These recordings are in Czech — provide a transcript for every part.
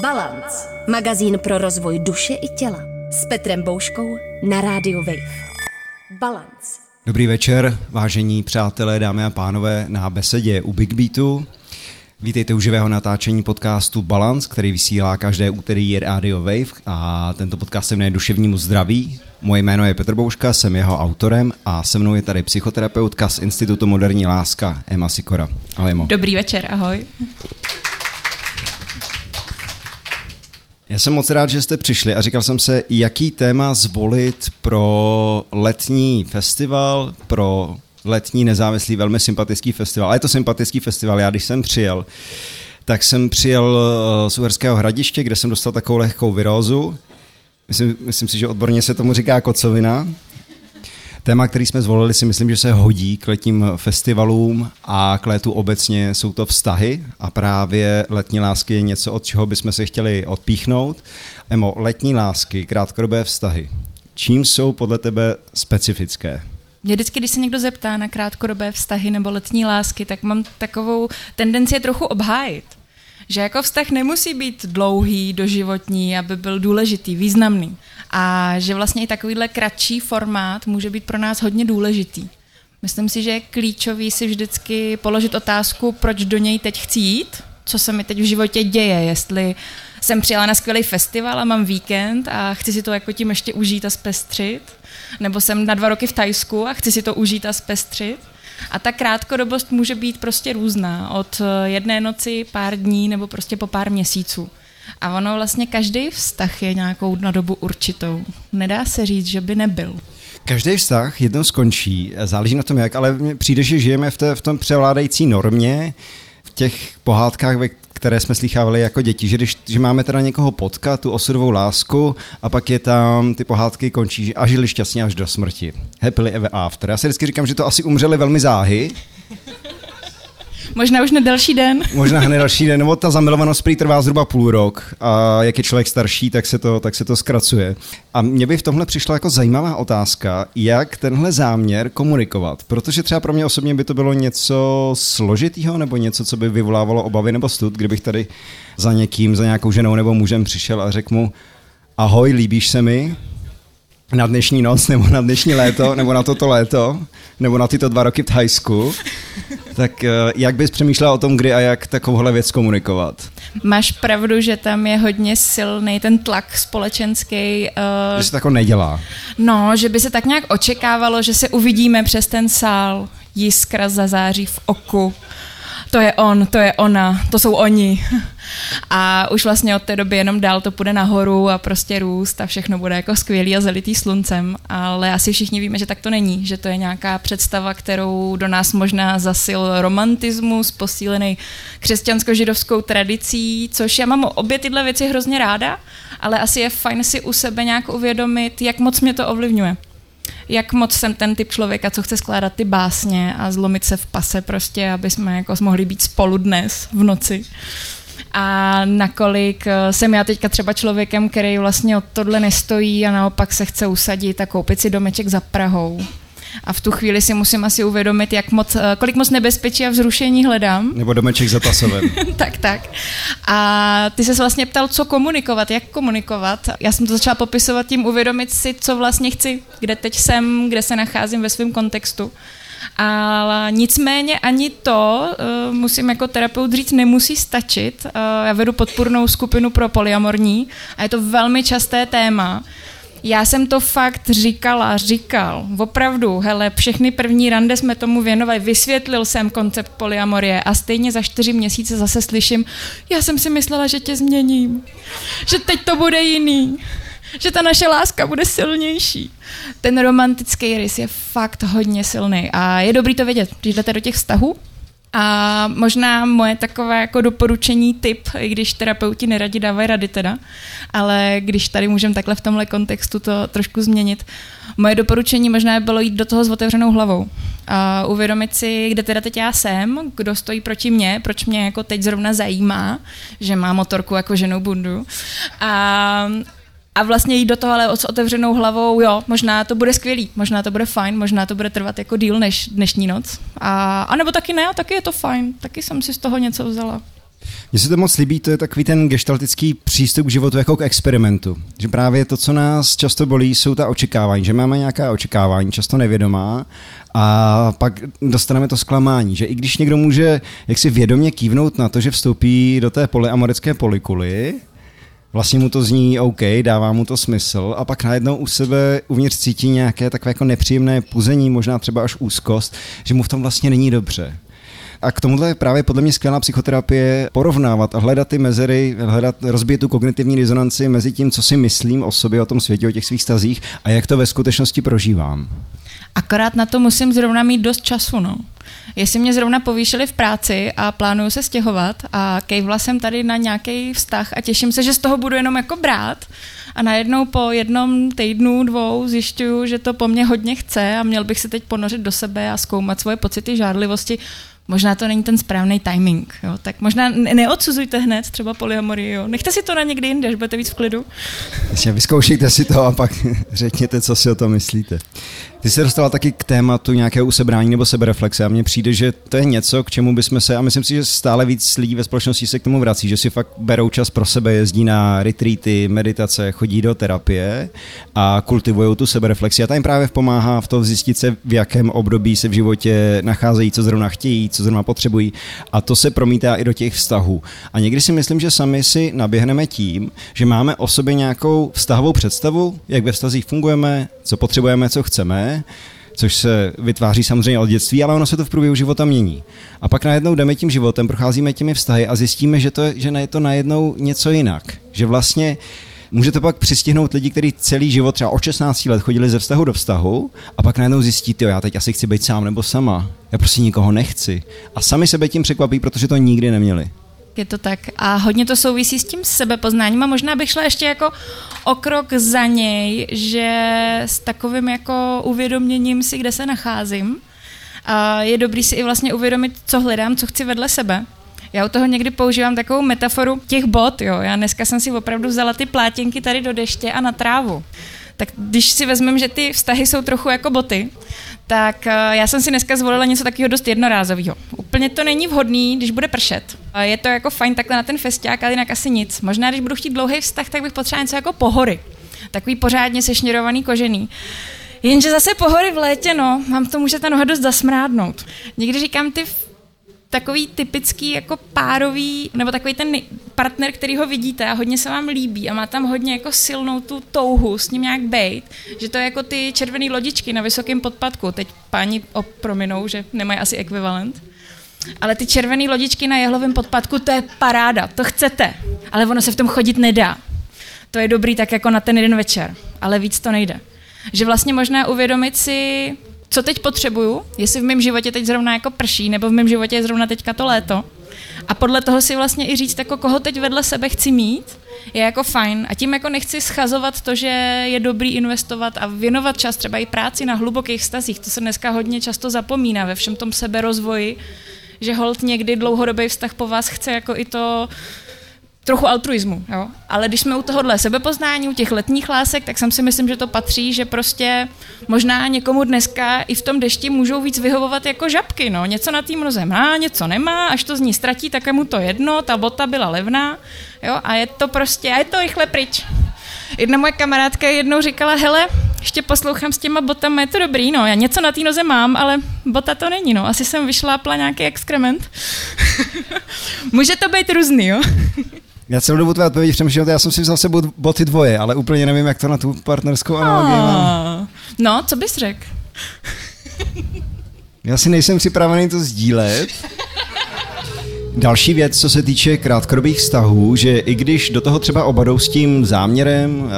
Balance. Magazín pro rozvoj duše i těla. S Petrem Bouškou na rádiu Wave. Balance. Dobrý večer, vážení přátelé, dámy a pánové, na besedě u Big Beatu. Vítejte u živého natáčení podcastu Balance, který vysílá každé úterý Radio Wave a tento podcast se jmenuje Duševnímu zdraví. Moje jméno je Petr Bouška, jsem jeho autorem a se mnou je tady psychoterapeutka z Institutu Moderní láska Emma Sikora. Ahoj, Emo. Dobrý večer, ahoj. Já jsem moc rád, že jste přišli a říkal jsem se, jaký téma zvolit pro letní festival, pro letní nezávislý, velmi sympatický festival. A je to sympatický festival. Já když jsem přijel, tak jsem přijel eh, z Uherského hradiště, kde jsem dostal takovou lehkou virózu. Myslím, myslím si, že odborně se tomu říká kocovina. Téma, který jsme zvolili, si myslím, že se hodí k letním festivalům a k létu obecně jsou to vztahy a právě letní lásky je něco, od čeho bychom se chtěli odpíchnout. Emo, letní lásky, krátkodobé vztahy. Čím jsou podle tebe specifické? Mě vždycky, když se někdo zeptá na krátkodobé vztahy nebo letní lásky, tak mám takovou tendenci je trochu obhájit. Že jako vztah nemusí být dlouhý, doživotní, aby byl důležitý, významný. A že vlastně i takovýhle kratší formát může být pro nás hodně důležitý. Myslím si, že je klíčový si vždycky položit otázku, proč do něj teď chci jít, co se mi teď v životě děje, jestli jsem přijela na skvělý festival a mám víkend a chci si to jako tím ještě užít a zpestřit, nebo jsem na dva roky v Tajsku a chci si to užít a zpestřit. A ta krátkodobost může být prostě různá, od jedné noci, pár dní nebo prostě po pár měsíců. A ono vlastně každý vztah je nějakou na dobu určitou. Nedá se říct, že by nebyl. Každý vztah jednou skončí, záleží na tom jak, ale přijde, že žijeme v, té, v tom převládající normě, v těch pohádkách, ve které jsme slychávali jako děti, že, když, že máme teda někoho potkat, tu osudovou lásku a pak je tam, ty pohádky končí a žili šťastně až do smrti. Happily ever after. Já si vždycky říkám, že to asi umřeli velmi záhy, Možná už na další den. Možná hned další den, nebo ta zamilovanost prý trvá zhruba půl rok a jak je člověk starší, tak se to, tak se to zkracuje. A mě by v tomhle přišla jako zajímavá otázka, jak tenhle záměr komunikovat, protože třeba pro mě osobně by to bylo něco složitýho nebo něco, co by vyvolávalo obavy nebo stud, kdybych tady za někým, za nějakou ženou nebo mužem přišel a řekl mu, ahoj, líbíš se mi, na dnešní noc, nebo na dnešní léto, nebo na toto léto, nebo na tyto dva roky v Thajsku, tak eh, jak bys přemýšlela o tom, kdy a jak takovouhle věc komunikovat? Máš pravdu, že tam je hodně silný ten tlak společenský. Uh, že se to jako nedělá. No, že by se tak nějak očekávalo, že se uvidíme přes ten sál, jiskra zazáří v oku to je on, to je ona, to jsou oni. A už vlastně od té doby jenom dál to půjde nahoru a prostě růst a všechno bude jako skvělý a zalitý sluncem, ale asi všichni víme, že tak to není, že to je nějaká představa, kterou do nás možná zasil romantismus, posílený křesťansko-židovskou tradicí, což já mám obě tyhle věci hrozně ráda, ale asi je fajn si u sebe nějak uvědomit, jak moc mě to ovlivňuje jak moc jsem ten typ člověka, co chce skládat ty básně a zlomit se v pase prostě, aby jsme jako mohli být spolu dnes v noci. A nakolik eh, jsem já teďka třeba člověkem, který vlastně od tohle nestojí a naopak se chce usadit a koupit si domeček za Prahou a v tu chvíli si musím asi uvědomit, jak moc, eh, kolik moc nebezpečí a vzrušení hledám. Nebo domeček za tasovem. tak, tak. A ty se vlastně ptal, co komunikovat, jak komunikovat. Já jsem to začala popisovat tím uvědomit si, co vlastně chci, kde teď jsem, kde se nacházím ve svém kontextu. Ale nicméně ani to, uh, musím jako terapeut říct, nemusí stačit. Uh, já vedu podpůrnou skupinu pro polyamorní a je to velmi časté téma, já jsem to fakt říkala, říkal, opravdu, hele, všechny první rande jsme tomu věnovali, vysvětlil jsem koncept polyamorie a stejně za čtyři měsíce zase slyším, já jsem si myslela, že tě změním, že teď to bude jiný, že ta naše láska bude silnější. Ten romantický rys je fakt hodně silný a je dobrý to vědět, když jdete do těch vztahů, a možná moje takové jako doporučení typ, i když terapeuti neradi dávají rady teda, ale když tady můžeme takhle v tomhle kontextu to trošku změnit, moje doporučení možná bylo jít do toho s otevřenou hlavou. A uvědomit si, kde teda teď já jsem, kdo stojí proti mně, proč mě jako teď zrovna zajímá, že má motorku jako ženou bundu. A, a vlastně jít do toho ale s otevřenou hlavou, jo, možná to bude skvělý, možná to bude fajn, možná to bude trvat jako díl než dnešní noc. A, a nebo taky ne, a taky je to fajn, taky jsem si z toho něco vzala. Mně se to moc líbí, to je takový ten gestaltický přístup k životu jako k experimentu. Že právě to, co nás často bolí, jsou ta očekávání, že máme nějaká očekávání, často nevědomá, a pak dostaneme to zklamání, že i když někdo může jaksi vědomě kývnout na to, že vstoupí do té polyamorické polikuly, vlastně mu to zní OK, dává mu to smysl a pak najednou u sebe uvnitř cítí nějaké takové jako nepříjemné puzení, možná třeba až úzkost, že mu v tom vlastně není dobře. A k tomuhle je právě podle mě skvělá psychoterapie porovnávat a hledat ty mezery, hledat, rozbít tu kognitivní rezonanci mezi tím, co si myslím o sobě, o tom světě, o těch svých stazích a jak to ve skutečnosti prožívám. Akorát na to musím zrovna mít dost času, no. Jestli mě zrovna povýšili v práci a plánuju se stěhovat a kejvla jsem tady na nějaký vztah a těším se, že z toho budu jenom jako brát a najednou po jednom týdnu, dvou zjišťuju, že to po mně hodně chce a měl bych se teď ponořit do sebe a zkoumat svoje pocity žádlivosti, možná to není ten správný timing. Jo? Tak možná neodsuzujte hned třeba polyamorii. Jo? Nechte si to na někdy jinde, až budete víc v klidu. Jasně, vyzkoušejte si to a pak řekněte, co si o tom myslíte. Ty jsi dostala taky k tématu nějakého usebrání nebo sebereflexe a mně přijde, že to je něco, k čemu bychom se, a myslím si, že stále víc lidí ve společnosti se k tomu vrací, že si fakt berou čas pro sebe, jezdí na retreaty, meditace, chodí do terapie a kultivují tu sebereflexi a ta jim právě pomáhá v to zjistit se, v jakém období se v životě nacházejí, co zrovna chtějí, co zrovna potřebují a to se promítá i do těch vztahů. A někdy si myslím, že sami si naběhneme tím, že máme o sobě nějakou vztahovou představu, jak ve vztazích fungujeme, co potřebujeme, co chceme, což se vytváří samozřejmě od dětství, ale ono se to v průběhu života mění. A pak najednou jdeme tím životem, procházíme těmi vztahy a zjistíme, že, to, že je to najednou něco jinak. Že vlastně můžete pak přistihnout lidi, kteří celý život třeba od 16 let chodili ze vztahu do vztahu a pak najednou zjistí, jo, já teď asi chci být sám nebo sama. Já prostě nikoho nechci. A sami sebe tím překvapí, protože to nikdy neměli. Je to tak. A hodně to souvisí s tím sebepoznáním a možná bych šla ještě jako o krok za něj, že s takovým jako uvědoměním si, kde se nacházím, a je dobrý si i vlastně uvědomit, co hledám, co chci vedle sebe. Já u toho někdy používám takovou metaforu těch bot, jo. Já dneska jsem si opravdu vzala ty plátěnky tady do deště a na trávu. Tak když si vezmeme, že ty vztahy jsou trochu jako boty, tak eh, já jsem si dneska zvolila něco takového dost jednorázového. Úplně to není vhodný, když bude pršet. Je to jako fajn takhle na ten festiák, ale jinak asi nic. Možná, když budu chtít dlouhý vztah, tak bych potřebovala něco jako pohory. Takový pořádně sešněrovaný kožený. Jenže zase pohory v létě, no, mám to může ta noha dost zasmrádnout. Někdy říkám, ty takový typický jako párový, nebo takový ten partner, který ho vidíte a hodně se vám líbí a má tam hodně jako silnou tu touhu s ním nějak bejt, že to je jako ty červené lodičky na vysokém podpadku. Teď páni prominou, že nemají asi ekvivalent. Ale ty červené lodičky na jehlovém podpadku, to je paráda, to chcete. Ale ono se v tom chodit nedá. To je dobrý tak jako na ten jeden večer, ale víc to nejde. Že vlastně možná uvědomit si, co teď potřebuju, jestli v mém životě teď zrovna jako prší, nebo v mém životě je zrovna teďka to léto. A podle toho si vlastně i říct, jako koho teď vedle sebe chci mít, je jako fajn. A tím jako nechci schazovat to, že je dobrý investovat a věnovat čas třeba i práci na hlubokých vztazích. To se dneska hodně často zapomíná ve všem tom seberozvoji, že hold někdy dlouhodobý vztah po vás chce jako i to trochu altruismu, jo. Ale když jsme u tohohle sebepoznání, u těch letních lásek, tak jsem si myslím, že to patří, že prostě možná někomu dneska i v tom dešti můžou víc vyhovovat jako žabky, no. Něco na tým noze má, něco nemá, až to z ní ztratí, tak je mu to jedno, ta bota byla levná, jo, a je to prostě, a je to rychle pryč. Jedna moje kamarádka jednou říkala, hele, ještě poslouchám s těma botama, je to dobrý, no, já něco na té noze mám, ale bota to není, no, asi jsem vyšlápla nějaký exkrement. Může to být různý, jo. Já celou dobu tvé odpovědi přemýšlel, já jsem si vzal sebou boty dvoje, ale úplně nevím, jak to na tu partnerskou analogii mám. No, co bys řekl? já si nejsem připravený to sdílet. Další věc, co se týče krátkodobých vztahů, že i když do toho třeba obadou s tím záměrem, uh,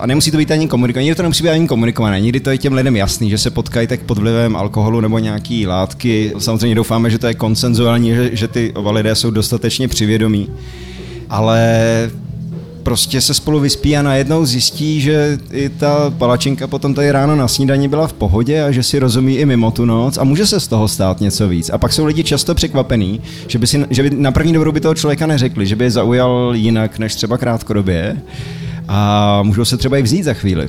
a nemusí to být ani komunikované, někdy to nemusí být ani komunikované, někdy to je těm lidem jasný, že se potkají tak pod vlivem alkoholu nebo nějaký látky. Samozřejmě doufáme, že to je konsenzuální, že, že ty oba lidé jsou dostatečně přivědomí ale prostě se spolu vyspí a najednou zjistí, že i ta palačinka potom tady ráno na snídani byla v pohodě a že si rozumí i mimo tu noc a může se z toho stát něco víc. A pak jsou lidi často překvapení, že by, si, že by na první dobrou by toho člověka neřekli, že by je zaujal jinak než třeba krátkodobě a můžou se třeba i vzít za chvíli.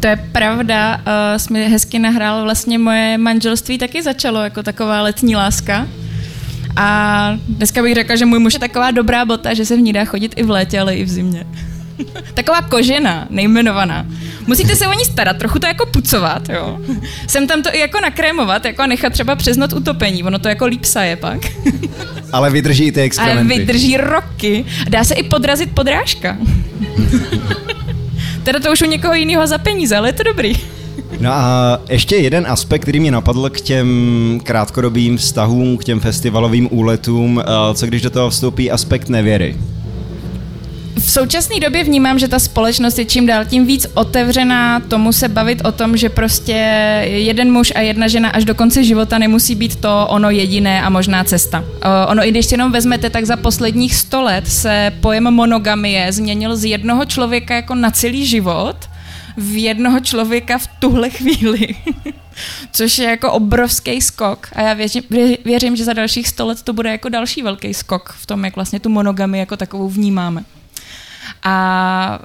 To je pravda, uh, jsi mi hezky nahrál, vlastně moje manželství taky začalo jako taková letní láska A dneska bych řekla, že můj muž je taková dobrá bota, že se v ní dá chodit i v létě, ale i v zimě. Taková kožená, nejmenovaná. Musíte se o ní starat, trochu to jako pucovat, jo. Sem tam to i jako nakrémovat, jako nechat třeba přes noc utopení, ono to jako líp saje pak. Ale vydrží ty exkrementy. Ale vydrží roky. Dá se i podrazit podrážka. teda to už u někoho jiného za peníze, ale je to dobrý. No a ještě jeden aspekt, který mě napadl k těm krátkodobým vztahům, k těm festivalovým úletům, eh, co když do toho vstoupí aspekt nevěry. V současné době vnímám, že ta společnost je čím dál tím víc otevřená tomu se bavit o tom, že prostě jeden muž a jedna žena až do konce života nemusí být to ono jediné a možná cesta. Ono, i když jenom vezmete, tak za posledních sto let se pojem monogamie změnil z jednoho člověka jako na celý život v jednoho člověka v tuhle chvíli. Což je jako obrovský skok. A já věřím, věřím, že za dalších sto let to bude jako další velký skok v tom, jak vlastně tu monogamy jako takovou vnímáme. A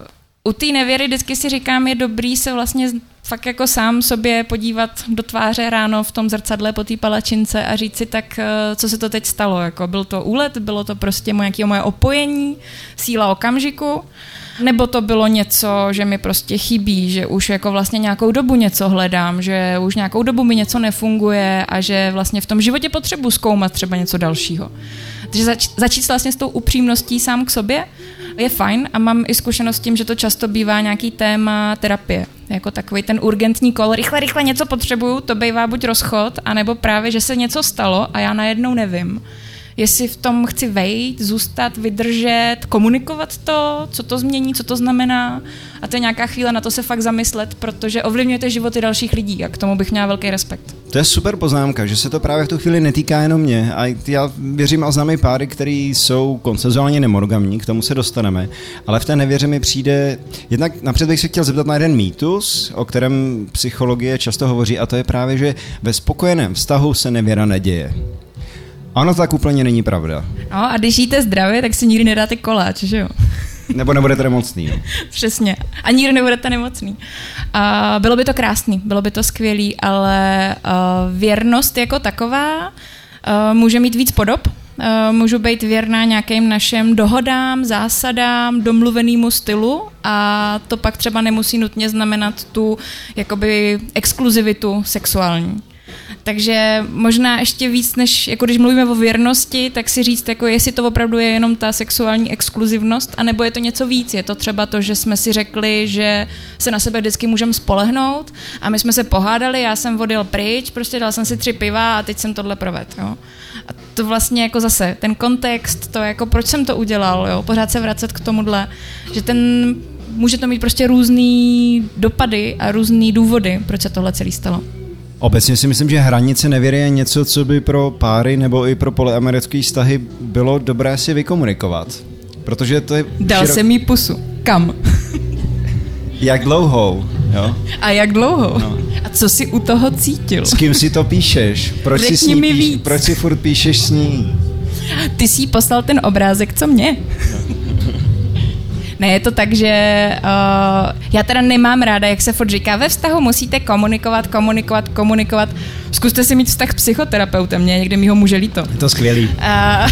u té nevěry vždycky si říkám, je dobrý se vlastně fakt jako sám sobě podívat do tváře ráno v tom zrcadle po té palačince a říct si tak, eh, co se to teď stalo. Jako byl to úlet, bylo to prostě moje, moje opojení, síla okamžiku, nebo to bylo něco, že mi prostě chybí, že už jako vlastně nějakou dobu něco hledám, že už nějakou dobu mi něco nefunguje a že vlastně v tom životě potřebuji zkoumat třeba něco dalšího. Takže zač- začít vlastně s tou upřímností sám k sobě je fajn a mám i zkušenost s tím, že to často bývá nějaký téma terapie. Jako takový ten urgentní kol, rychle, rychle něco potřebuju, to bývá buď rozchod, anebo právě, že se něco stalo a já najednou nevím jestli v tom chci vejít, zůstat, vydržet, komunikovat to, co to změní, co to znamená. A to je nějaká chvíle na to se fakt zamyslet, protože ovlivňujete životy dalších lidí a k tomu bych měla velký respekt. To je super poznámka, že se to právě v tu chvíli netýká jenom mě. A já věřím a znám páry, který jsou konsenzuálně nemonogamní, k tomu se dostaneme. Ale v té nevěře mi přijde, jednak napřed bych se chtěl zeptat na jeden mýtus, o kterém psychologie často hovoří, a to je právě, že ve spokojeném vztahu se nevěra neděje. Ano, tak úplně není pravda. No a když jíte zdravě, tak si nikdy nedáte koláč, že jo? Nebo nebudete nemocný. No. Přesně. A nikdy nebudete nemocný. Uh, bylo by to krásný, bylo by to skvělý, ale uh, věrnost jako taková uh, může mít víc podob. Uh, můžu být věrná nějakým našim dohodám, zásadám, domluvenému stylu a to pak třeba nemusí nutně znamenat tu jakoby exkluzivitu sexuální. Takže možná ještě víc, než jako když mluvíme o věrnosti, tak si říct, jako jestli to opravdu je jenom ta sexuální exkluzivnost, anebo je to něco víc. Je to třeba to, že jsme si řekli, že se na sebe vždycky můžeme spolehnout a my jsme se pohádali, já jsem vodil pryč, prostě dal jsem si tři piva a teď jsem tohle proved. Jo. A to vlastně jako zase, ten kontext, to jako proč jsem to udělal, jo, pořád se vracet k tomuhle, že ten může to mít prostě různý dopady a různý důvody, proč se tohle celý stalo. Obecně si myslím, že hranice nevěry je něco, co by pro páry nebo i pro polyamerické vztahy bylo dobré si vykomunikovat. Protože to je... Dal širok... jsem jí pusu. Kam? jak dlouhou, jo? A jak dlouho? No. A co si u toho cítil? S kým si to píšeš? Proč Řekni si s ní mi píš... víc. Proč si furt píšeš s ní? Ty jsi poslal ten obrázek, co mě? Ne, je to tak, že uh, já teda nemám ráda, jak se furt říká, ve vztahu musíte komunikovat, komunikovat, komunikovat. Zkuste si mít vztah s psychoterapeutem, mě někdy mi ho může líto. Je to skvělý. Uh,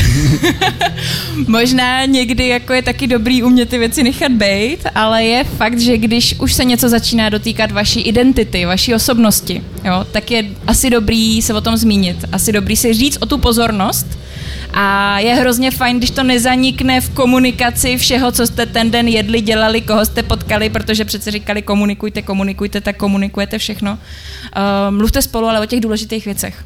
možná někdy jako je taky dobrý umět ty věci nechat být, ale je fakt, že když už se něco začíná dotýkat vaší identity, vaší osobnosti, jo, tak je asi dobrý se o tom zmínit. Asi dobrý si říct o tu pozornost, a je hrozně fajn, když to nezanikne v komunikaci všeho, co jste ten den jedli, dělali, koho jste potkali, protože přece říkali komunikujte, komunikujte, tak komunikujete všechno. Uh, mluvte spolu, ale o těch důležitých věcech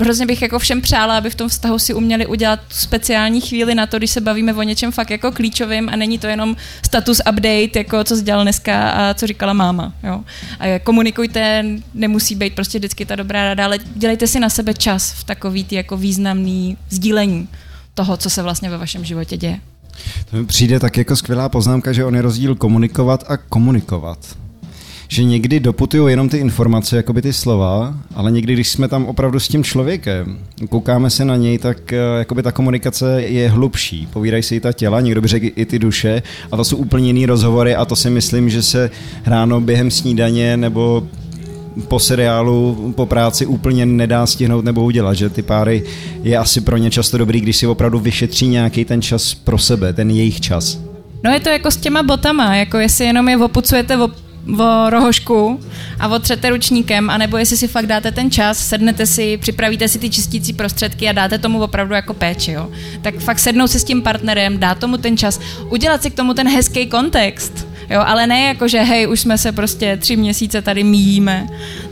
hrozně bych jako všem přála, aby v tom vztahu si uměli udělat tu speciální chvíli na to, když se bavíme o něčem fakt jako klíčovým a není to jenom status update, jako co jsi dělal dneska a co říkala máma. Jo. A komunikujte, nemusí být prostě vždycky ta dobrá rada, ale dělejte si na sebe čas v takový ty jako významný sdílení toho, co se vlastně ve vašem životě děje. To mi přijde tak jako skvělá poznámka, že on je rozdíl komunikovat a komunikovat že někdy doputují jenom ty informace, jako by ty slova, ale někdy, když jsme tam opravdu s tím člověkem, koukáme se na něj, tak eh, jakoby ta komunikace je hlubší. Povídají si i ta těla, někdo by řekl i ty duše, a to jsou úplně jiný rozhovory a to si myslím, že se ráno během snídaně nebo po seriálu, po práci úplně nedá stihnout nebo udělat, že ty páry je asi pro ně často dobrý, když si opravdu vyšetří nějaký ten čas pro sebe, ten jejich čas. No je to jako s těma botama, jako jestli jenom je opucujete o, rohošku a otřete ručníkem, anebo jestli si fakt dáte ten čas, sednete si, připravíte si ty čistící prostředky a dáte tomu opravdu jako péči, jo. Tak fakt sednout si s tím partnerem, dát tomu ten čas, udělat si k tomu ten hezký kontext, jo, ale ne jako, že hej, už jsme se prostě tři měsíce tady míjíme,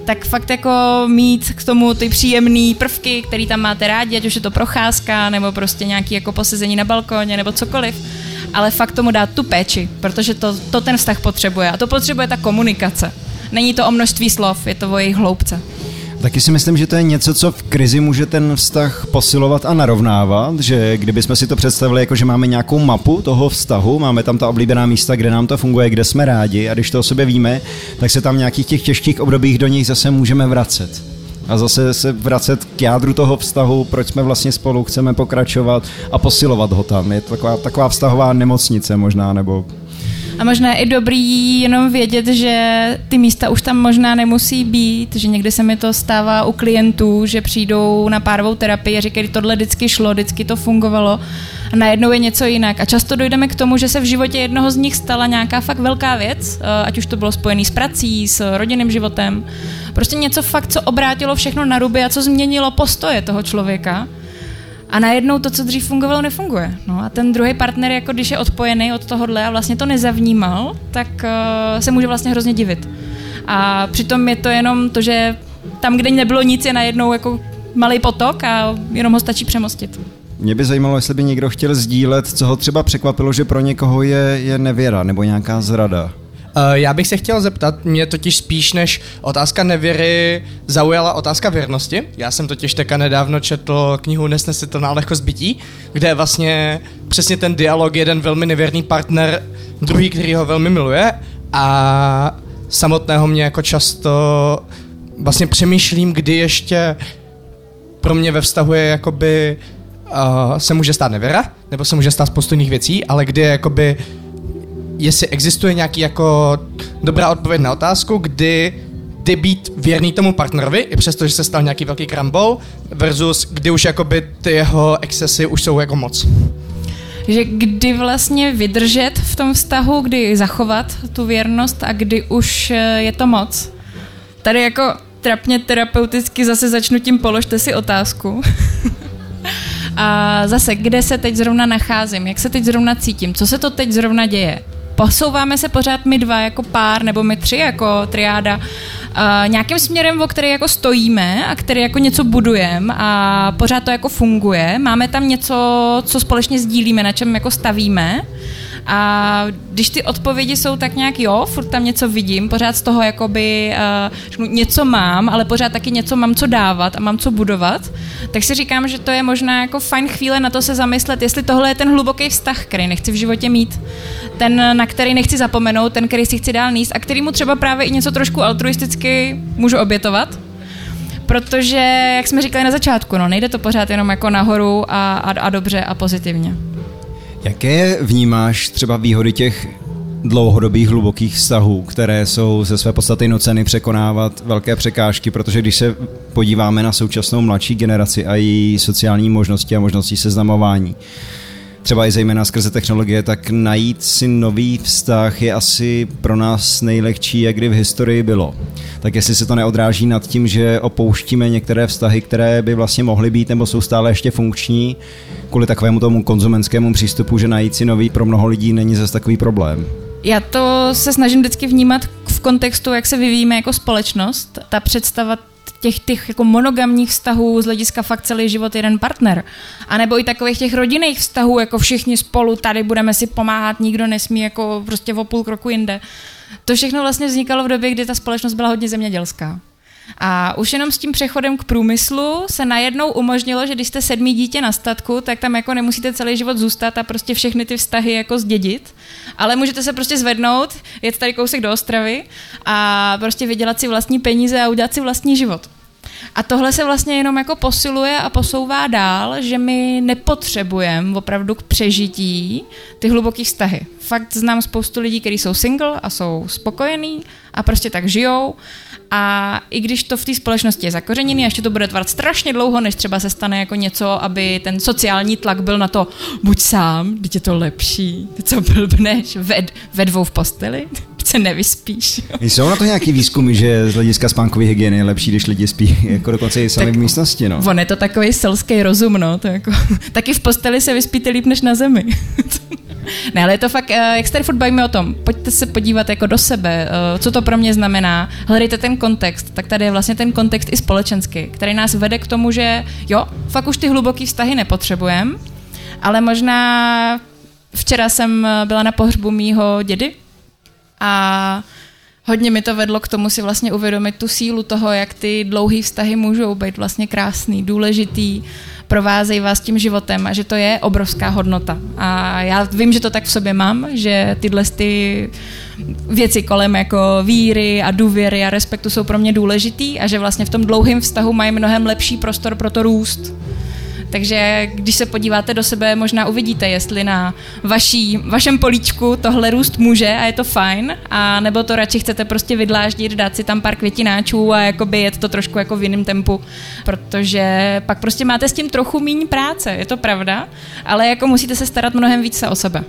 tak fakt jako mít k tomu ty příjemné prvky, který tam máte rádi, ať už je to procházka, nebo prostě nějaký jako posezení na balkoně, nebo cokoliv, ale fakt tomu dát tu péči, protože to, to ten vztah potřebuje a to potřebuje ta komunikace. Není to o množství slov, je to o jejich hloubce. Taky si myslím, že to je něco, co v krizi může ten vztah posilovat a narovnávat, že kdybychom si to představili jako, že máme nějakou mapu toho vztahu, máme tam ta oblíbená místa, kde nám to funguje, kde jsme rádi a když to o sobě víme, tak se tam v nějakých těch těžkých obdobích do nich zase můžeme vracet a zase se vracet k jádru toho vztahu, proč jsme vlastně spolu, chceme pokračovat a posilovat ho tam. Je to taková, taková vztahová nemocnice možná, nebo a možná je i dobrý jenom vědět, že ty místa už tam možná nemusí být, že někdy se mi to stává u klientů, že přijdou na párovou terapii a říkají, tohle vždycky šlo, vždycky to fungovalo a najednou je něco jinak. A často dojdeme k tomu, že se v životě jednoho z nich stala nějaká fakt velká věc, eh, ať už to bylo spojené s prací, s rodinným životem. Prostě něco fakt, co obrátilo všechno na ruby a co změnilo postoje toho člověka. A najednou to, co dřív fungovalo, nefunguje. No a ten druhý partner, jako když je odpojený od tohohle a vlastně to nezavnímal, tak uh, se může vlastně hrozně divit. A přitom je to jenom to, že tam, kde nebylo nic, je najednou jako malý potok a jenom ho stačí přemostit. Mě by zajímalo, jestli by někdo chtěl sdílet, co ho třeba překvapilo, že pro někoho je, je nevěra nebo nějaká zrada. Uh, já bych se chtěl zeptat, mě totiž spíš než otázka nevěry zaujala otázka věrnosti. Já jsem totiž teka nedávno četl knihu Nesnesitelná lehkost bytí, kde je vlastně přesně ten dialog, jeden velmi nevěrný partner, druhý, který ho velmi miluje a samotného mě jako často vlastně přemýšlím, kdy ještě pro mě ve vztahu je jakoby uh, se může stát nevěra, nebo se může stát spoustu jiných věcí, ale kdy je jakoby jestli existuje nějaký jako dobrá odpověď na otázku, kdy kdy být věrný tomu partnerovi, i přesto, že se stal nějaký velký krambol, versus kdy už jakoby ty jeho excesy už jsou jako moc. Že kdy vlastně vydržet v tom vztahu, kdy zachovat tu věrnost a kdy už eh, je to moc. Tady jako trapně terapeuticky zase začnu tím položte si otázku. a zase, kde se teď zrovna nacházím, jak se teď zrovna cítím, co se to teď zrovna děje posouváme se pořád my dva jako pár, nebo my tři jako triáda, uh, nějakým směrem, o který jako stojíme a který jako něco budujeme a pořád to jako funguje. Máme tam něco, co společně sdílíme, na čem jako stavíme. A když ty odpovědi jsou tak nějak jo, furt tam něco vidím, pořád z toho jakoby uh, něco mám, ale pořád taky něco mám co dávat a mám co budovat, tak si říkám, že to je možná jako fajn chvíle na to se zamyslet, jestli tohle je ten hluboký vztah, který nechci v životě mít, ten, na který nechci zapomenout, ten, který si chci dál níst a který mu třeba právě i něco trošku altruisticky můžu obětovat, protože, jak jsme říkali na začátku, no, nejde to pořád jenom jako nahoru a, a, a dobře a pozitivně. Jaké vnímáš třeba výhody těch dlouhodobých hlubokých vztahů, které jsou ze své podstaty nuceny překonávat velké překážky, protože když se podíváme na současnou mladší generaci a její sociální možnosti a možnosti seznamování, třeba i zejména skrze technologie, tak najít si nový vztah je asi pro nás nejlehčí, jak kdy v historii bylo. Tak jestli se to neodráží nad tím, že opouštíme některé vztahy, které by vlastně mohly být nebo jsou stále ještě funkční, kvůli takovému tomu konzumenskému přístupu, že najít si nový pro mnoho lidí není zase takový problém. Já to se snažím vždycky vnímat v kontextu, jak se vyvíjíme jako společnost. Ta představa těch, těch jako monogamních vztahů z hlediska fakt celý život jeden partner. A nebo i takových těch rodinných vztahů, jako všichni spolu tady budeme si pomáhat, nikdo nesmí jako prostě o půl kroku jinde. To všechno vlastně vznikalo v době, kdy ta společnost byla hodně zemědělská. A už jenom s tím přechodem k průmyslu se najednou umožnilo, že když jste sedmý dítě na statku, tak tam jako nemusíte celý život zůstat a prostě všechny ty vztahy jako zdědit, ale můžete se prostě zvednout, jet tady kousek do Ostravy a prostě vydělat si vlastní peníze a udělat si vlastní život. A tohle se vlastně jenom jako posiluje a posouvá dál, že my nepotřebujeme opravdu k přežití ty hluboké vztahy. Fakt znám spoustu lidí, kteří jsou single a jsou spokojení a prostě tak žijou. A i když to v té společnosti je zakořeněné, ještě to bude trvat strašně dlouho, než třeba se stane jako něco, aby ten sociální tlak byl na to, buď sám, teď je to lepší, co blbneš, ve, ve dvou v posteli, se nevyspíš. Jsou na to nějaký výzkumy, že z hlediska spánkové hygieny je lepší, když lidi spí jako dokonce i sami tak v místnosti, no. On je to takový selský rozum, no. To jako, taky v posteli se vyspíte líp než na zemi. Ne, ale je to fakt, eh, jak se tady furt bavíme o tom, pojďte se podívat jako do sebe, eh, co to pro mě znamená, hledejte ten kontext, tak tady je vlastně ten kontext i společenský, který nás vede k tomu, že jo, fakt už ty hluboký vztahy nepotřebujeme, ale možná včera jsem eh, byla na pohřbu mýho dědy a hodně mi to vedlo k tomu si vlastně uvědomit tu sílu toho, jak ty dlouhé vztahy můžou být vlastně krásný, důležitý, provázejí vás tím životem a že to je obrovská hodnota. A já vím, že to tak v sobě mám, že tyhle ty věci kolem jako víry a důvěry a respektu jsou pro mě důležitý a že vlastně v tom dlouhém vztahu mají mnohem lepší prostor pro to růst. Takže když se podíváte do sebe, možná uvidíte, jestli na vaší, vašem políčku tohle růst může a je to fajn, a nebo to radši chcete prostě vydláždit, dát si tam pár květináčů a jakoby jet to trošku jako v jiném tempu, protože pak prostě máte s tím trochu méně práce, je to pravda, ale jako musíte se starat mnohem více o sebe.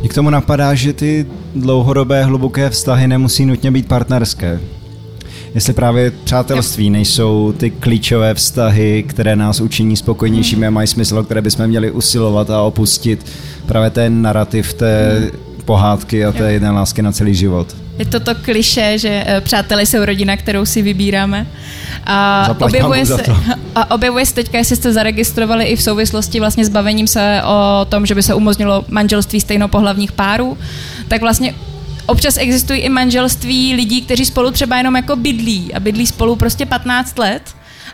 Mě k tomu napadá, že ty dlouhodobé hluboké vztahy nemusí nutně být partnerské jestli právě přátelství nejsou ty klíčové vztahy, které nás učiní spokojnějšími a mají smysl, o které bychom měli usilovat a opustit právě ten narrativ té pohádky a té jedné lásky na celý život. Je to to kliše, že uh, přátelé jsou rodina, kterou si vybíráme. A objevuje, se, a objevuje se teďka, jestli jste zaregistrovali i v souvislosti vlastně s bavením se o tom, že by se umožnilo manželství stejnopohlavních párů, tak vlastně občas existují i manželství lidí, kteří spolu třeba jenom jako bydlí a bydlí spolu prostě 15 let,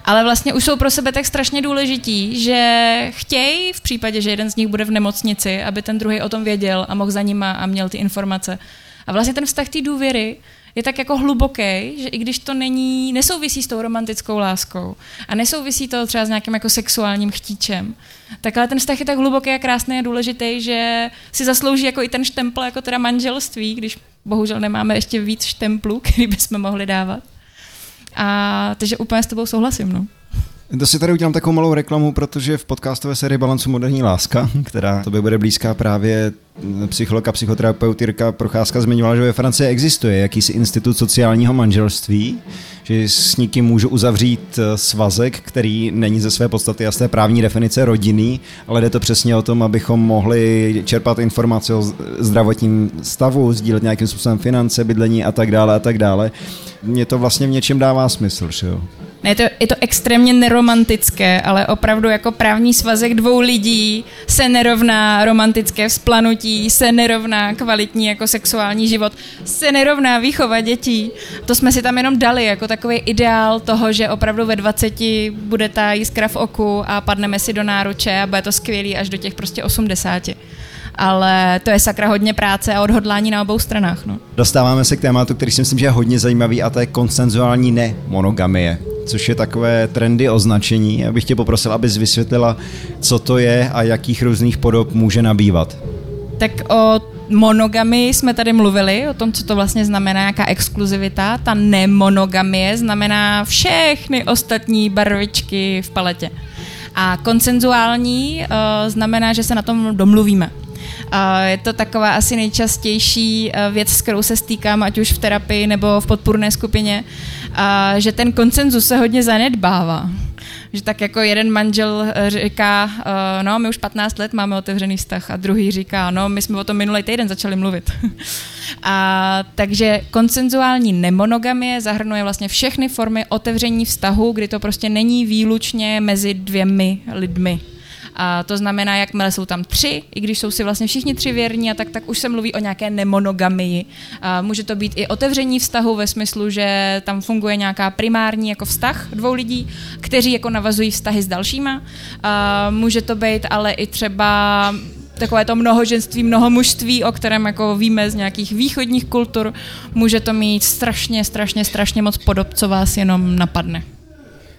ale vlastně už jsou pro sebe tak strašně důležití, že chtějí v případě, že jeden z nich bude v nemocnici, aby ten druhý o tom věděl a mohl za nima a měl ty informace. A vlastně ten vztah té důvěry je tak jako hluboký, že i když to není, nesouvisí s tou romantickou láskou a nesouvisí to třeba s nějakým jako sexuálním chtíčem, tak ale ten vztah je tak hluboký a krásný a důležitý, že si zaslouží jako i ten štempel jako teda manželství, když bohužel nemáme ještě víc štemplů, který bychom mohli dávat. A takže úplně s tebou souhlasím, no. To si tady udělám takovou malou reklamu, protože v podcastové sérii Balancu moderní láska, která to by bude blízká právě psycholog a psychoterapeutirka Procházka zmiňovala, že ve Francii existuje jakýsi institut sociálního manželství, že s někým můžu uzavřít eh, svazek, který není ze své podstaty jasné právní definice rodiny, ale jde to přesně o tom, abychom mohli čerpat informace o zdravotním stavu, sdílet nějakým způsobem finance, bydlení a tak dále a tak dále. Mně to vlastně v něčem dává smysl, že jo? Ne, je to, je to extrémně neromantické, ale opravdu jako právní svazek dvou lidí se nerovná romantické vzplanutí, se nerovná kvalitní jako sexuální život, se nerovná výchova dětí. To jsme si tam jenom dali jako takový ideál toho, že opravdu ve 20 bude ta jiskra v oku a padneme si do náruče a bude to skvělý až do těch prostě 80 ale to je sakra hodně práce a odhodlání na obou stranách. No. Dostáváme se k tématu, který si myslím, že je hodně zajímavý a to je konsenzuální nemonogamie což je takové trendy označení. Já bych tě poprosil, abys vysvětlila, co to je a jakých různých podob může nabývat. Tak o monogamy jsme tady mluvili, o tom, co to vlastně znamená, jaká exkluzivita. Ta nemonogamie znamená všechny ostatní barvičky v paletě. A konsenzuální uh, znamená, že se na tom domluvíme. Je to taková asi nejčastější eh, věc, s kterou se stýkám, ať už v terapii nebo v podpůrné skupině, že ten koncenzus se hodně zanedbává že tak jako jeden manžel eh, říká, eh, no my už 15 let máme otevřený vztah a druhý říká, no my jsme o tom minulý týden začali mluvit. a takže koncenzuální nemonogamie zahrnuje vlastně všechny formy otevření vztahu, kdy to prostě není výlučně mezi dvěmi lidmi. A to znamená, jakmile jsou tam tři, i když jsou si vlastně všichni tři věrní, a tak, tak už se mluví o nějaké nemonogamii. A může to být i otevření vztahu ve smyslu, že tam funguje nějaká primární jako vztah dvou lidí, kteří jako navazují vztahy s dalšíma. A může to být ale i třeba takové to mnohoženství, mnohomužství, o kterém jako víme z nějakých východních kultur, může to mít strašně, strašně, strašně moc podob, co vás jenom napadne.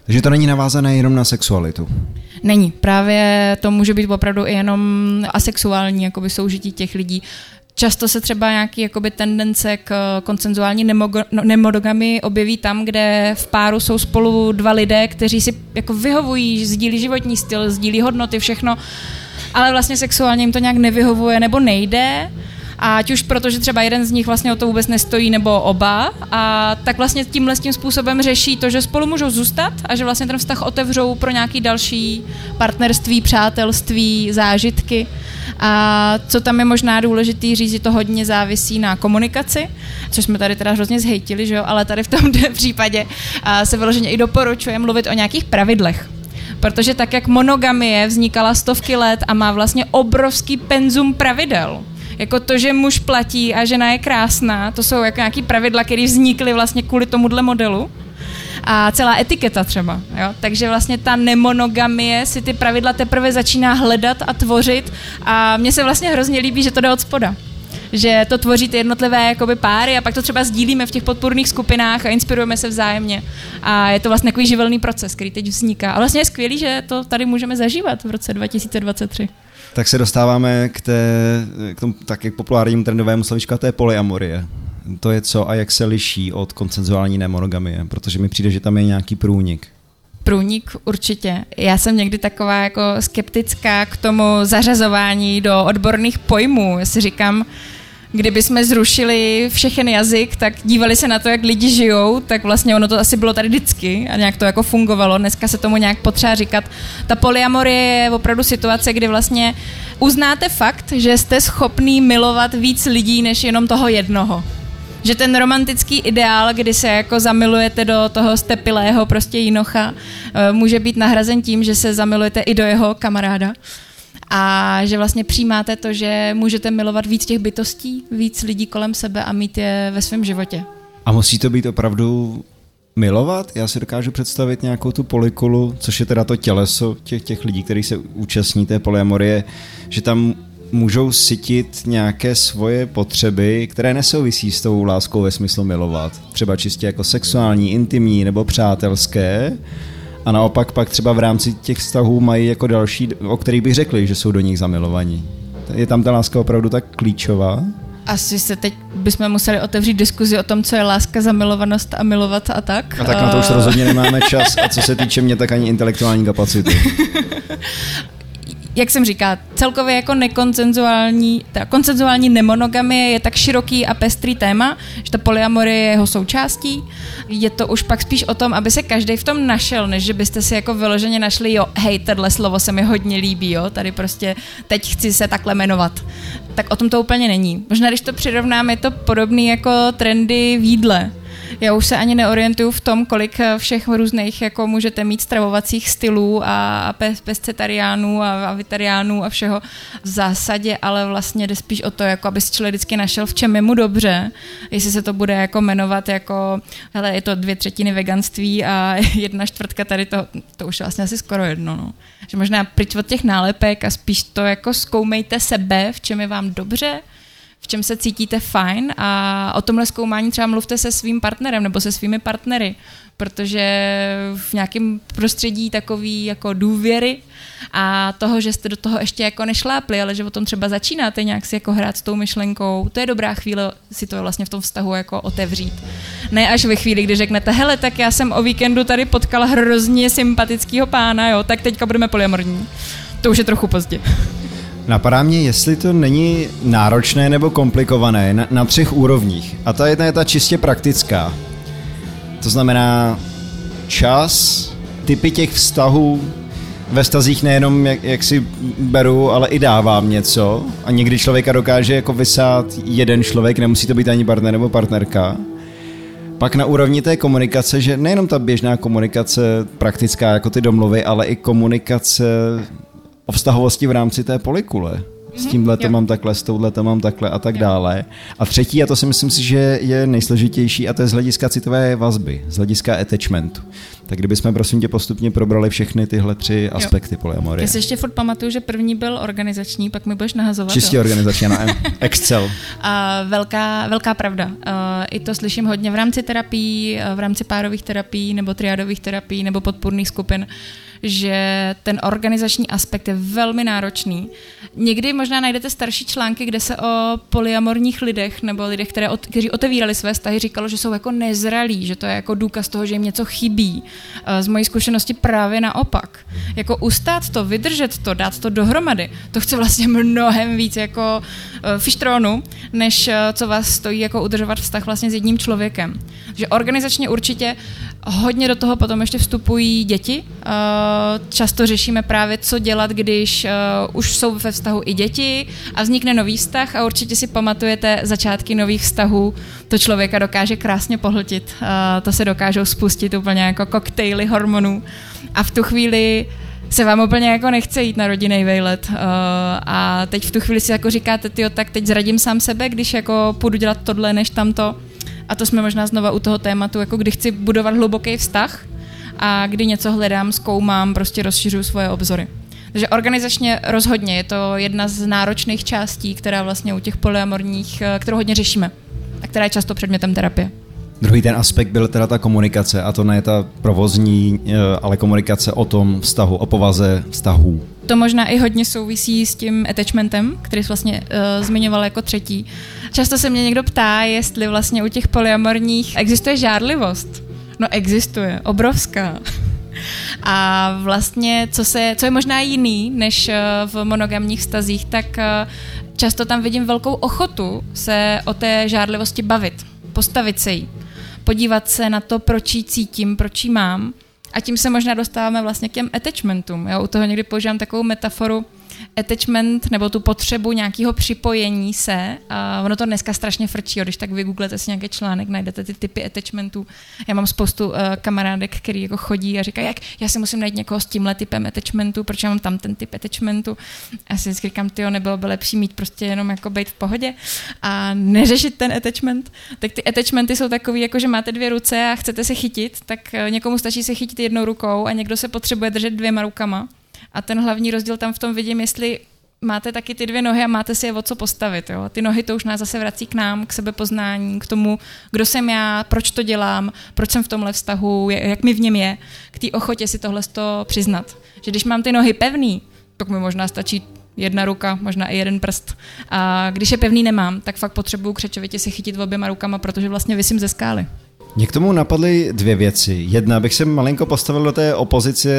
Takže to není navázané jenom na sexualitu. Není. Právě to může být opravdu i jenom asexuální jakoby soužití těch lidí. Často se třeba nějaký jakoby, tendence k koncenzuální no, nemodogamy objeví tam, kde v páru jsou spolu dva lidé, kteří si jako vyhovují, sdílí životní styl, sdílí hodnoty, všechno, ale vlastně sexuálně jim to nějak nevyhovuje nebo nejde ať už proto, že třeba jeden z nich vlastně o to vůbec nestojí, nebo oba, a tak vlastně tímhle tím způsobem řeší to, že spolu můžou zůstat a že vlastně ten vztah otevřou pro nějaký další partnerství, přátelství, zážitky. A co tam je možná důležitý říct, že to hodně závisí na komunikaci, což jsme tady teda hrozně zhejtili, že jo? ale tady v tom případě se vyloženě i doporučuje mluvit o nějakých pravidlech. Protože tak, jak monogamie vznikala stovky let a má vlastně obrovský penzum pravidel, jako to, že muž platí a žena je krásná, to jsou jako nějaký pravidla, které vznikly vlastně kvůli tomuhle modelu a celá etiketa třeba. Jo? Takže vlastně ta nemonogamie si ty pravidla teprve začíná hledat a tvořit a mně se vlastně hrozně líbí, že to jde od spoda že to tvoří ty jednotlivé jakoby, páry a pak to třeba sdílíme v těch podpůrných skupinách a inspirujeme se vzájemně. A je to vlastně takový živelný proces, který teď vzniká. A vlastně je skvělý, že to tady můžeme zažívat v roce 2023 tak se dostáváme k, té, k tomu tak jak populárnímu trendovému slovíčku, a to je polyamorie. To je co a jak se liší od koncenzuální nemonogamie, protože mi přijde, že tam je nějaký průnik. Průnik určitě. Já jsem někdy taková jako skeptická k tomu zařazování do odborných pojmů. Já si říkám, kdyby jsme zrušili všechen jazyk, tak dívali se na to, jak lidi žijou, tak vlastně ono to asi bylo tady vždycky a nějak to jako fungovalo. Dneska se tomu nějak potřeba říkat. Ta polyamorie je opravdu situace, kdy vlastně uznáte fakt, že jste schopný milovat víc lidí než jenom toho jednoho že ten romantický ideál, kdy se jako zamilujete do toho stepilého prostě jinocha, eh, může být nahrazen tím, že se zamilujete i do jeho kamaráda a že vlastně přijímáte to, že můžete milovat víc těch bytostí, víc lidí kolem sebe a mít je ve svém životě. A musí to být opravdu milovat? Já si dokážu představit nějakou tu polikulu, což je teda to těleso těch, těch lidí, kteří se účastní té polyamorie, že tam můžou sytit nějaké svoje potřeby, které nesouvisí s tou láskou ve smyslu milovat. Třeba čistě jako sexuální, intimní nebo přátelské, a naopak pak třeba v rámci těch vztahů mají jako další, o kterých bych řekli, že jsou do nich zamilovaní. Je tam ta láska opravdu tak klíčová? Asi se teď bychom museli otevřít diskuzi o tom, co je láska, zamilovanost a milovat a tak. A tak na to už rozhodně nemáme čas a co se týče mě, tak ani intelektuální kapacity. jak jsem říká, celkově jako nekoncenzuální, ta koncenzuální nemonogamie je tak široký a pestrý téma, že ta polyamorie je jeho součástí. Je to už pak spíš o tom, aby se každý v tom našel, než že byste si jako vyloženě našli, jo, hej, tohle slovo se mi hodně líbí, jo, tady prostě teď chci se takhle jmenovat. Tak o tom to úplně není. Možná, když to přirovnám, je to podobný jako trendy v jídle já už se ani neorientuju v tom, kolik eh, všech různých jako můžete mít stravovacích stylů a, pescetariánů a, a vitariánů a všeho. V zásadě, ale vlastně jde spíš o to, jako aby si člověk vždycky našel, v čem je mu dobře, jestli se to bude jako jmenovat jako, hele, je to dvě třetiny veganství a jedna čtvrtka tady to, to už je vlastně asi skoro jedno, no. Že možná pryč od těch nálepek a spíš to jako zkoumejte sebe, v čem je vám dobře, v čem se cítíte fajn a o tomhle zkoumání třeba mluvte se svým partnerem nebo se svými partnery, protože v nějakém prostředí takový jako důvěry a toho, že jste do toho ještě jako nešlápli, ale že o tom třeba začínáte nějak si jako hrát s tou myšlenkou, to je dobrá chvíle si to vlastně v tom vztahu jako otevřít. Ne až ve chvíli, kdy řeknete, hele, tak já jsem o víkendu tady potkala hrozně sympatického pána, jo, tak teďka budeme polyamorní. To už je trochu pozdě. Napadá mě, jestli to není náročné nebo komplikované na, na třech úrovních. A ta jedna je ta čistě praktická. To znamená čas, typy těch vztahů, ve stazích nejenom jak, jak si beru, ale i dávám něco a někdy člověka dokáže jako vysát jeden člověk, nemusí to být ani partner nebo partnerka. Pak na úrovni té komunikace, že nejenom ta běžná komunikace praktická jako ty domluvy, ale i komunikace o vztahovosti v rámci té polikule. S mhm, tímhle to mám takhle, s touhle to mám takhle a tak jo. dále. A třetí, a to si myslím si, že je nejsložitější, a to je z hlediska citové vazby, z hlediska attachmentu. Tak kdybychom prosím tě postupně probrali všechny tyhle tři aspekty jo. polyamorie. Já si ještě furt pamatuju, že první byl organizační, pak mi budeš nahazovat. Čistě organizační na Excel. A velká, velká pravda. I to slyším hodně v rámci terapií, v rámci párových terapií nebo triádových terapií nebo podpůrných skupin, že ten organizační aspekt je velmi náročný. Někdy možná najdete starší články, kde se o polyamorních lidech nebo lidech, které, kteří otevírali své vztahy, říkalo, že jsou jako nezralí, že to je jako důkaz toho, že jim něco chybí. Eh, z mojí zkušenosti právě naopak. Jako ustát to, vydržet to, dát to dohromady, to chce vlastně mnohem víc jako eh, fištronu, než eh, co vás stojí jako udržovat vztah vlastně s jedním člověkem. Že organizačně určitě hodně do toho potom ještě vstupují děti. Často řešíme právě, co dělat, když už jsou ve vztahu i děti a vznikne nový vztah a určitě si pamatujete začátky nových vztahů. To člověka dokáže krásně pohltit. To se dokážou spustit úplně jako koktejly hormonů. A v tu chvíli se vám úplně jako nechce jít na rodinný vejlet. A teď v tu chvíli si jako říkáte, ty tak teď zradím sám sebe, když jako půjdu dělat tohle než tamto. A to jsme možná znova u toho tématu, jako kdy chci budovat hluboký vztah a kdy něco hledám, zkoumám, prostě rozšiřuju svoje obzory. Takže organizačně rozhodně je to jedna z náročných částí, která vlastně u těch polyamorních, eh, kterou hodně řešíme a která je často předmětem terapie. Druhý ten aspekt byl teda ta komunikace, a to ne ta provozní, eh, ale komunikace o tom vztahu, o povaze vztahů. To možná i hodně souvisí s tím attachmentem, který jsi vlastně uh, zmiňoval jako třetí. Často se mě někdo ptá, jestli vlastně u těch polyamorních existuje žárlivost. No existuje, obrovská. A vlastně, co, se, co je možná jiný než eh, v monogamních stazích, tak často tam vidím velkou ochotu se o té žárlivosti bavit, postavit se jí podívat se na to, proč ji cítím, proč ji mám. A tím se možná dostáváme vlastně k těm attachmentům. Já u toho někdy používám takovou metaforu, attachment nebo tu potřebu nějakého připojení se. A ono to dneska strašně frčí, když tak vygooglete si nějaký článek, najdete ty typy attachmentů. Já mám spoustu uh, kamarádek, který jako chodí a říkají, jak já si musím najít někoho s tímhle typem attachmentu, proč já mám tam ten typ attachmentu. Já si vždycky říkám, ty nebylo by lepší mít prostě jenom jako být v pohodě a neřešit ten attachment. Tak ty attachmenty jsou takový, jako že máte dvě ruce a chcete se chytit, tak eh, někomu stačí se chytit jednou rukou a někdo se potřebuje držet dvěma rukama. A ten hlavní rozdíl tam v tom vidím, jestli máte taky ty dvě nohy a máte si je o co postavit. Jo? Ty nohy to už nás zase vrací k nám, k sebepoznání, k tomu, kdo jsem já, proč to dělám, proč jsem v tomhle vztahu, jak mi v něm je, k té ochotě si tohle to přiznat. Že když mám ty nohy pevný, tak mi možná stačí jedna ruka, možná i jeden prst. A když je pevný nemám, tak fakt potřebuju křečovitě si chytit oběma rukama, protože vlastně vysím ze skály. Mě k tomu napadly dvě věci. Jedna, bych se malinko postavil do té opozice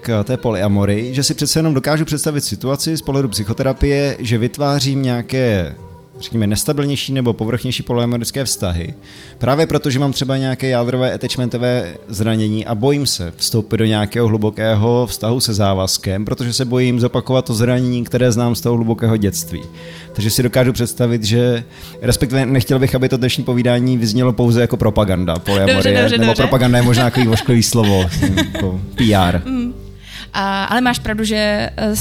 k té polyamory, že si přece jenom dokážu představit situaci z pohledu psychoterapie, že vytvářím nějaké řekněme, nestabilnější nebo povrchnější polyamorické vztahy. Právě proto, že mám třeba nějaké jádrové attachmentové zranění a bojím se vstoupit do nějakého hlubokého vztahu se závazkem, protože se bojím zopakovat to zranění, které znám z toho hlubokého dětství. Takže si dokážu představit, že respektive nechtěl bych, aby to dnešní povídání vyznělo pouze jako propaganda polyamorie, dobře, dobře, nebo dobře. propaganda je možná takový vošklivý slovo, jako PR. Mm. A, ale máš pravdu, že eh,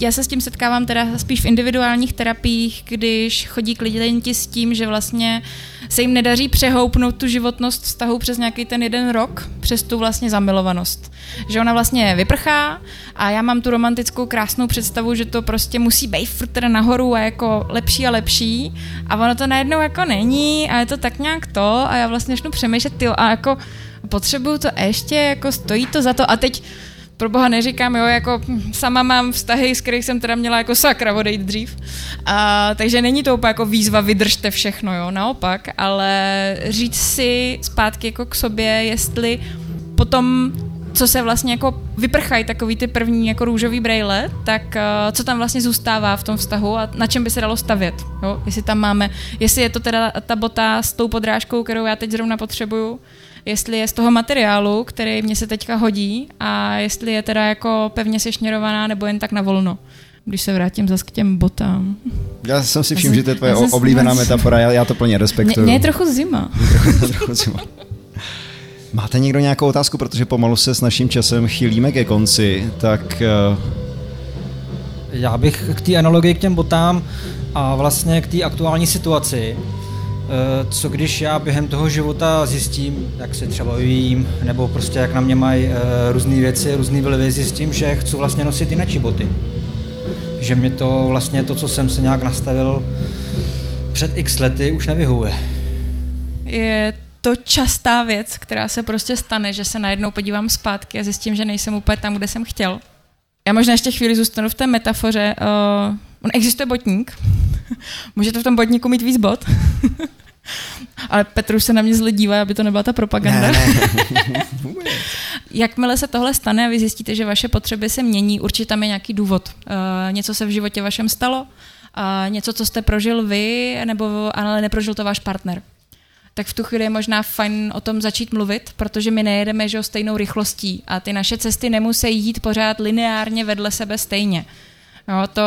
já se s tím setkávám teda spíš v individuálních terapiích, když chodí klienti s tím, že vlastně se jim nedaří přehoupnout tu životnost vztahu přes nějaký ten jeden rok, přes tu vlastně zamilovanost. Že ona vlastně vyprchá a já mám tu romantickou krásnou představu, že to prostě musí být furt teda nahoru a jako lepší a lepší a ono to najednou jako není a je to tak nějak to a já vlastně začnu přemýšlet, ty a jako potřebuju to ještě, jako stojí to za to a teď pro boha neříkám, jo, jako sama mám vztahy, z kterých jsem teda měla jako sakra odejít dřív. A, takže není to úplně jako výzva, vydržte všechno, jo, naopak, ale říct si zpátky jako k sobě, jestli potom co se vlastně jako vyprchají takový ty první jako růžový brejle, tak uh, co tam vlastně zůstává v tom vztahu a na čem by se dalo stavět, jo? jestli tam máme, jestli je to teda ta bota s tou podrážkou, kterou já teď zrovna potřebuju, jestli je z toho materiálu, který mě se teďka hodí a jestli je teda jako pevně sešněrovaná nebo jen tak na volno když se vrátím zase k těm botám. Já jsem si všiml, že to je tvoje oblíbená metafora, já, já to plně respektuju. Mně je trochu zima. trochu zima. Máte někdo nějakou otázku, protože pomalu se s naším časem chýlíme ke konci, tak... Uh... Já bych k té analogii k těm botám a vlastně k té aktuální situaci Eh, co když já během toho života zjistím, jak se třeba vyvíjím, nebo prostě jak na mě mají eh, různé věci, různé vlivy, zjistím, že chci vlastně nosit jiné boty. Že mě to vlastně to, co jsem se nějak nastavil před x lety, už nevyhovuje. Je to častá věc, která se prostě stane, že se najednou podívám zpátky a zjistím, že nejsem úplně tam, kde jsem chtěl. Já možná ještě chvíli zůstanu v té metafoře. Uh, on existuje botník. Můžete v tom botníku mít víc bot. Ale Petr už se na mě zle dívá, aby to nebyla ta propaganda. Ne, ne. Jakmile se tohle stane a vy zjistíte, že vaše potřeby se mění, určitě tam je nějaký důvod. Uh, něco se v životě vašem stalo, uh, něco, co jste prožil vy, nebo ale neprožil to váš partner tak v tu chvíli je možná fajn o tom začít mluvit, protože my nejedeme že, stejnou rychlostí a ty naše cesty nemusí jít pořád lineárně vedle sebe stejně. No, to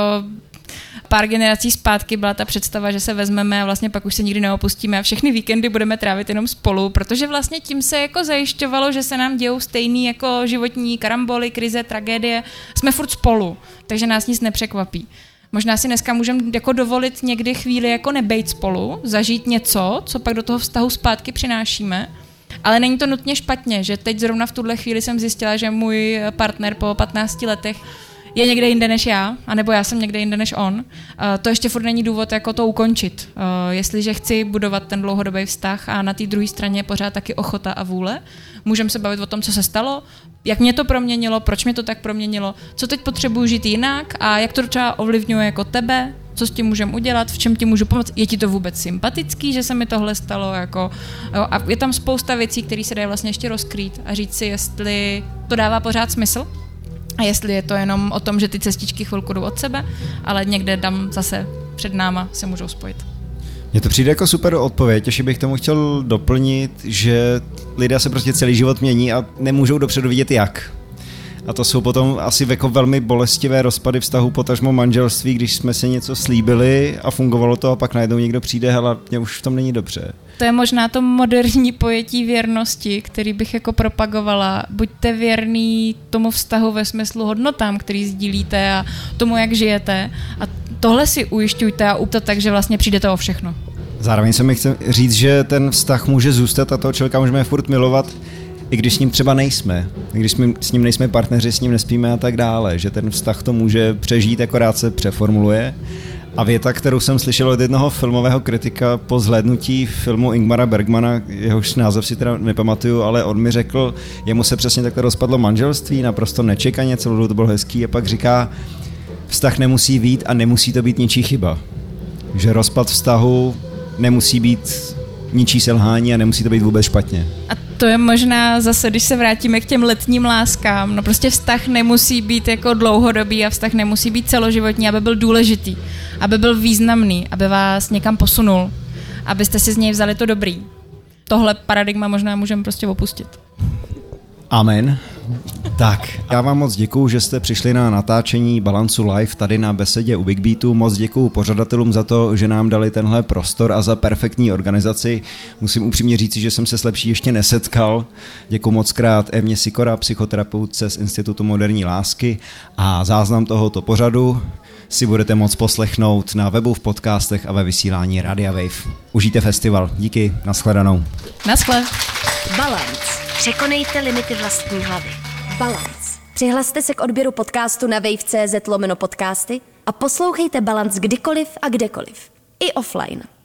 pár generací zpátky byla ta představa, že se vezmeme a vlastně pak už se nikdy neopustíme a všechny víkendy budeme trávit jenom spolu, protože vlastně tím se jako zajišťovalo, že se nám dějou stejný jako životní karamboly, krize, tragédie. Jsme furt spolu, takže nás nic nepřekvapí. Možná si dneska můžeme jako dovolit někdy chvíli jako nebejt spolu, zažít něco, co pak do toho vztahu zpátky přinášíme, ale není to nutně špatně, že teď zrovna v tuhle chvíli jsem zjistila, že můj partner po 15 letech je někde jinde než já, anebo já jsem někde jinde než on, uh, to ještě furt není důvod jako to ukončit. Uh, jestliže chci budovat ten dlouhodobý vztah a na té druhé straně pořád taky ochota a vůle, můžeme se bavit o tom, co se stalo, jak mě to proměnilo, proč mě to tak proměnilo, co teď potřebuji žít jinak a jak to třeba ovlivňuje jako tebe, co s tím můžeme udělat, v čem ti můžu pomoct, je ti to vůbec sympatický, že se mi tohle stalo, jako, jo, a je tam spousta věcí, které se dají vlastně ještě rozkrýt a říct si, jestli to dává pořád smysl, a jestli je to jenom o tom, že ty cestičky chvilku jdou od sebe, ale někde tam zase před náma se můžou spojit. Mně to přijde jako super odpověď, ještě bych tomu chtěl doplnit, že lidé se prostě celý život mění a nemůžou dopředu vidět jak. A to jsou potom asi jako velmi bolestivé rozpady vztahu potažmo manželství, když jsme si něco slíbili a fungovalo to a pak najednou někdo přijde, hele, mě už v tom není dobře. To je možná to moderní pojetí věrnosti, který bych jako propagovala. Buďte věrný tomu vztahu ve smyslu hodnotám, který sdílíte a tomu, jak žijete. A tohle si ujišťujte a uptat tak, že vlastně přijdete o všechno. Zároveň se mi chce říct, že ten vztah může zůstat a toho člověka můžeme furt milovat, i když s ním třeba nejsme, i když jsme, s ním nejsme partneři, s ním nespíme a tak dále, že ten vztah to může přežít, akorát se přeformuluje. A věta, kterou jsem slyšel od jednoho filmového kritika po zhlédnutí filmu Ingmara Bergmana, jehož název si teda nepamatuju, ale on mi řekl, jemu se přesně takto rozpadlo manželství, naprosto nečekaně, celou dobu to bylo hezký a pak říká, vztah nemusí být a nemusí to být ničí chyba. Že rozpad vztahu nemusí být ničí selhání a nemusí to být vůbec špatně. A to je možná zase, když se vrátíme k těm letním láskám, no prostě vztah nemusí být jako dlouhodobý a vztah nemusí být celoživotní, aby byl důležitý, aby byl významný, aby vás někam posunul, abyste si z něj vzali to dobrý. Tohle paradigma možná můžeme prostě opustit. Amen. Tak, já vám moc děkuju, že jste přišli na natáčení Balancu Live tady na besedě u Big Beatu. Moc děkuju pořadatelům za to, že nám dali tenhle prostor a za perfektní organizaci. Musím upřímně říct, že jsem se s lepší ještě nesetkal. Děkuji moc krát Emě Sikora, psychoterapeutce z Institutu moderní lásky a záznam tohoto pořadu si budete moc poslechnout na webu, v podcastech a ve vysílání Radia Wave. Užijte festival. Díky, nashledanou. Naschle. Balance. Překonejte limity vlastní hlavy. Balance. Přihlaste se k odběru podcastu na wave.cz lomeno podcasty a poslouchejte Balance kdykoliv a kdekoliv. I offline.